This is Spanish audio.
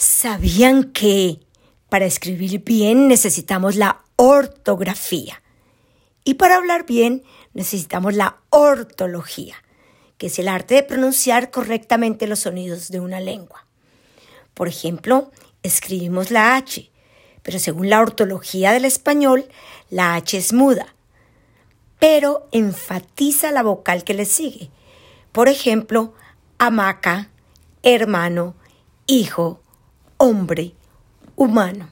¿Sabían que para escribir bien necesitamos la ortografía? Y para hablar bien necesitamos la ortología, que es el arte de pronunciar correctamente los sonidos de una lengua. Por ejemplo, escribimos la H, pero según la ortología del español, la H es muda, pero enfatiza la vocal que le sigue. Por ejemplo, hamaca, hermano, hijo, hombre, humano.